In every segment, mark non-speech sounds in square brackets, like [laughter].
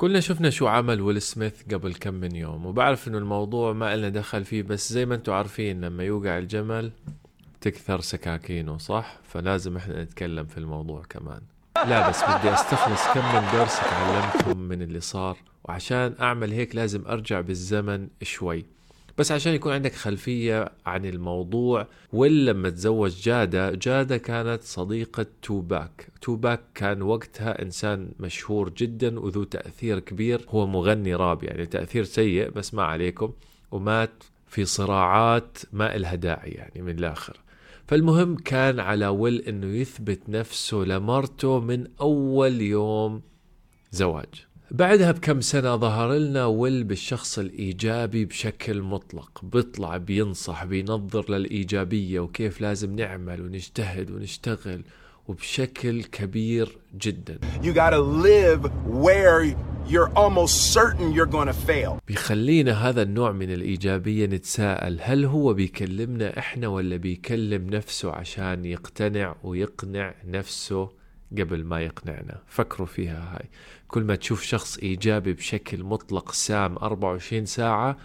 كلنا شفنا شو عمل ويل سميث قبل كم من يوم وبعرف إنه الموضوع ما لنا دخل فيه بس زي ما أنتم عارفين لما يوقع الجمل تكثر سكاكينه صح؟ فلازم إحنا نتكلم في الموضوع كمان. لا بس بدي أستخلص كم من درس تعلمتهم من اللي صار وعشان أعمل هيك لازم أرجع بالزمن شوي. بس عشان يكون عندك خلفية عن الموضوع ويل لما تزوج جادة جادة كانت صديقة توباك. توباك كان وقتها إنسان مشهور جدا وذو تأثير كبير. هو مغني راب يعني تأثير سيء بس ما عليكم. ومات في صراعات ما إلها داعي يعني من الآخر. فالمهم كان على ويل إنه يثبت نفسه لمرته من أول يوم زواج. بعدها بكم سنة ظهر لنا ويل بالشخص الإيجابي بشكل مطلق بيطلع بينصح بينظر للإيجابية وكيف لازم نعمل ونجتهد ونشتغل وبشكل كبير جدا You gotta live where you're almost certain you're gonna fail. بيخلينا هذا النوع من الإيجابية نتساءل هل هو بيكلمنا إحنا ولا بيكلم نفسه عشان يقتنع ويقنع نفسه قبل ما يقنعنا. فكروا فيها هاي. كل ما تشوف شخص إيجابي بشكل مطلق سام 24 ساعة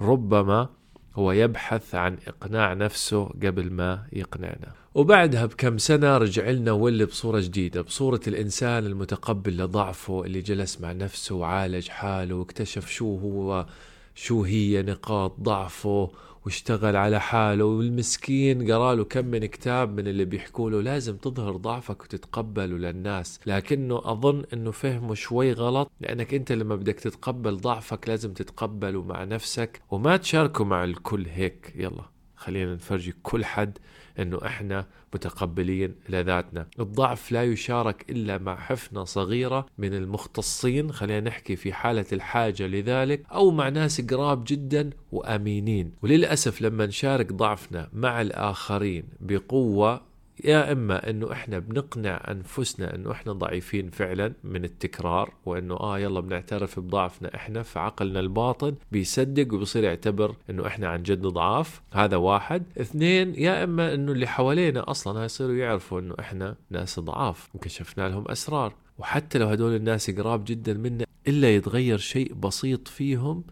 ربما هو يبحث عن إقناع نفسه قبل ما يقنعنا. وبعدها بكم سنة رجع لنا ويل بصورة جديدة بصورة الإنسان المتقبل لضعفه اللي جلس مع نفسه وعالج حاله واكتشف شو هو شو هي نقاط ضعفه. واشتغل على حاله والمسكين قرأ له كم من كتاب من اللي بيحكوا له. لازم تظهر ضعفك وتتقبله للناس. لكنه أظن إنه فهمه شوي غلط لأنك أنت لما بدك تتقبل ضعفك لازم تتقبله مع نفسك وما تشاركه مع الكل. هيك يلا. خلينا نفرجي كل حد إنه إحنا متقبلين لذاتنا. الضعف لا يشارك إلا مع حفنة صغيرة من المختصين. خلينا نحكي في حالة الحاجة لذلك أو مع ناس قراب جدا وأمينين. وللأسف لما نشارك ضعفنا مع الآخرين بقوة يا إما إنه إحنا بنقنع أنفسنا إنه إحنا ضعيفين فعلا من التكرار وإنه آه يلا بنعترف بضعفنا إحنا فعقلنا الباطن بيصدق وبصير يعتبر إنه إحنا عن جد ضعاف. هذا واحد. اثنين يا إما إنه اللي حوالينا أصلا هيصيروا يعرفوا إنه إحنا ناس ضعاف. وكشفنا لهم أسرار. وحتى لو هدول الناس قراب جدا منا إلا يتغير شيء بسيط فيهم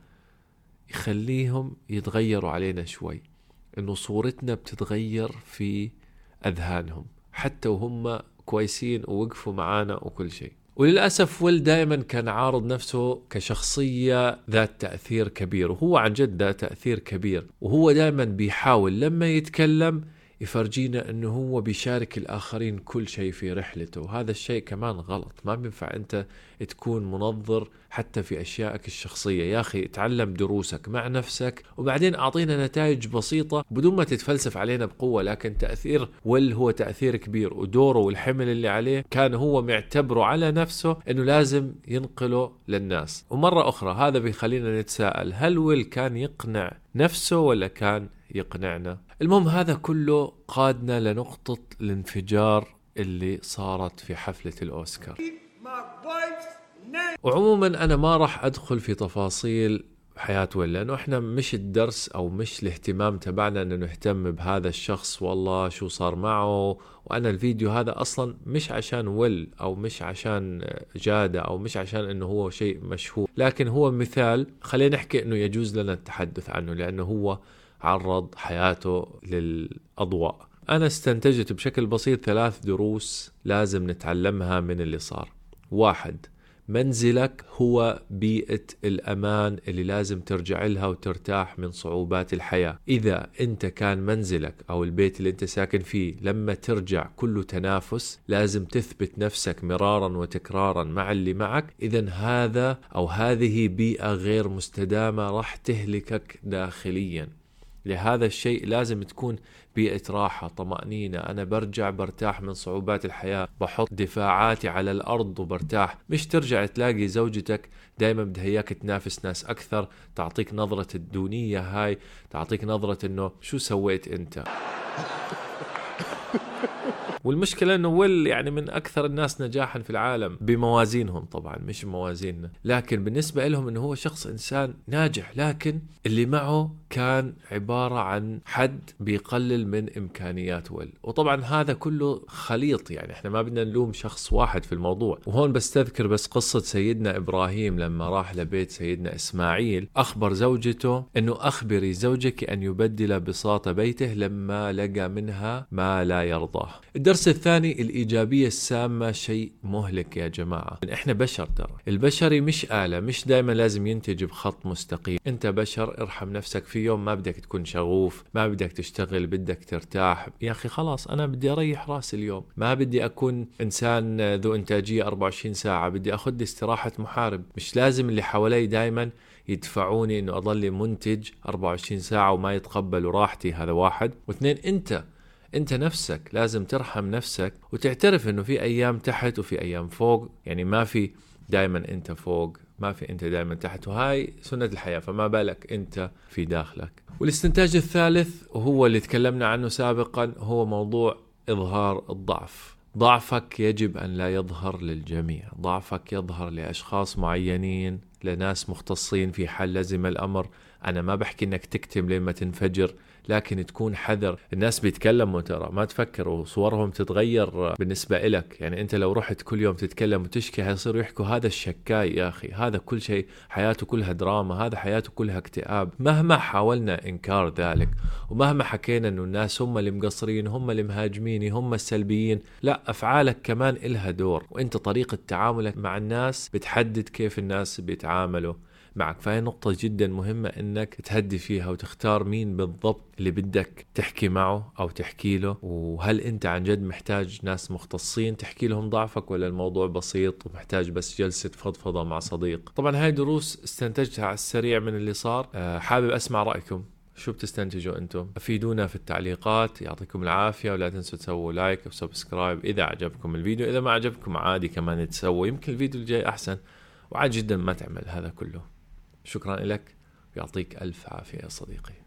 يخليهم يتغيروا علينا شوي. إنه صورتنا بتتغير في أذهانهم حتى وهم كويسين ووقفوا معانا وكل شيء. وللأسف ويل دائما كان عارض نفسه كشخصية ذات تأثير كبير وهو عن جد ذات تأثير كبير وهو دائما بيحاول لما يتكلم يفرجينا أنه هو بيشارك الآخرين كل شيء في رحلته. وهذا الشيء كمان غلط. ما بينفع أنت تكون منظر حتى في أشيائك الشخصية. يا أخي اتعلم دروسك مع نفسك وبعدين أعطينا نتائج بسيطة بدون ما تتفلسف علينا بقوة لكن تأثير ويل هو تأثير كبير ودوره والحمل اللي عليه كان هو معتبره على نفسه إنه لازم ينقله للناس. ومرة أخرى هذا بيخلينا نتساءل هل ويل كان يقنع نفسه ولا كان يقنعنا؟ المهم هذا كله قادنا لنقطة الانفجار اللي صارت في حفلة الأوسكار. وعموما أنا ما راح أدخل في تفاصيل حياة ويل لأنه إحنا مش الدرس أو مش الاهتمام تبعنا أنه نهتم بهذا الشخص والله شو صار معه؟ وأنا الفيديو هذا أصلا مش عشان ويل أو مش عشان جادة أو مش عشان أنه هو شيء مشهور لكن هو مثال خلينا نحكي أنه يجوز لنا التحدث عنه لأنه هو عرض حياته للأضواء. أنا استنتجت بشكل بسيط ثلاث دروس لازم نتعلمها من اللي صار. واحد منزلك هو بيئة الأمان اللي لازم ترجع لها وترتاح من صعوبات الحياة. إذا أنت كان منزلك أو البيت اللي أنت ساكن فيه لما ترجع كله تنافس لازم تثبت نفسك مرارا وتكرارا مع اللي معك. إذا هذا أو هذه بيئة غير مستدامة راح تهلكك داخليا. لهذا الشيء لازم تكون بيئة راحة طمأنينة. أنا برجع برتاح من صعوبات الحياة بحط دفاعاتي على الأرض وبرتاح. مش ترجع تلاقي زوجتك دائما بدها إياك تنافس ناس أكثر تعطيك نظرة الدونية هاي تعطيك نظرة إنه شو سويت أنت؟ [laughs] والمشكلة إنه ويل يعني من أكثر الناس نجاحا في العالم بموازينهم طبعا مش موازيننا لكن بالنسبة لهم إنه هو شخص إنسان ناجح لكن اللي معه كان عبارة عن حد بيقلل من إمكانيات ويل. وطبعا هذا كله خليط يعني إحنا ما بدنا نلوم شخص واحد في الموضوع. وهون بستذكر بس قصة سيدنا إبراهيم لما راح لبيت سيدنا إسماعيل. أخبر زوجته إنه أخبري زوجك أن يبدل بساط بيته لما لقى منها ما لا يرضاه. الدرس الثاني الإيجابية السامة شيء مهلك يا جماعة. إحنا بشر ترى. البشري مش آلة مش دائما لازم ينتج بخط مستقيم. أنت بشر ارحم نفسك في يوم ما بدك تكون شغوف ما بدك تشتغل بدك ترتاح. يا أخي خلاص أنا بدي أريح رأسي اليوم. ما بدي أكون إنسان ذو إنتاجية 24 ساعة. بدي أخذ استراحة محارب. مش لازم اللي حوالي دائما يدفعوني إنه أضل منتج 24 ساعة وما يتقبلوا راحتي هذا واحد. واثنين أنت أنت نفسك لازم ترحم نفسك وتعترف إنه في أيام تحت وفي أيام فوق. يعني ما في دائما أنت فوق ما في أنت دائما تحت وهاي سنة الحياة. فما بالك أنت في داخلك. والاستنتاج الثالث وهو اللي تكلمنا عنه سابقا هو موضوع إظهار الضعف. ضعفك يجب أن لا يظهر للجميع. ضعفك يظهر لأشخاص معينين لناس مختصين في حل لزم الأمر. أنا ما بحكي إنك تكتم لين ما تنفجر لكن تكون حذر. الناس بيتكلموا ترى ما تفكر وصورهم تتغير بالنسبة إلك. يعني أنت لو رحت كل يوم تتكلم وتشكي هيصيروا يحكوا هذا الشكاي يا أخي هذا كل شيء حياته كلها دراما هذا حياته كلها اكتئاب. مهما حاولنا إنكار ذلك ومهما حكينا أنه الناس هم اللي مقصرين هم اللي مهاجمين هم السلبيين لا أفعالك كمان إلها دور. وأنت طريقة تعاملك مع الناس بتحدد كيف الناس بيتعاملوا. معك. فهي نقطة جدا مهمة إنك تهدي فيها وتختار مين بالضبط اللي بدك تحكي معه أو تحكي له. وهل أنت عن جد محتاج ناس مختصين تحكي لهم ضعفك ولا الموضوع بسيط ومحتاج بس جلسة فضفضة مع صديق؟ طبعا هاي دروس استنتجتها على السريع من اللي صار. أه حابب أسمع رأيكم. شو بتستنتجوا أنتم؟ أفيدونا في التعليقات. يعطيكم العافية ولا تنسوا تسووا like و subscribe إذا عجبكم الفيديو. إذا ما عجبكم عادي كمان تسووا. يمكن الفيديو الجاي أحسن. وعادي جدا ما تعمل هذا كله. شكرا لك. يعطيك ألف عافية يا صديقي.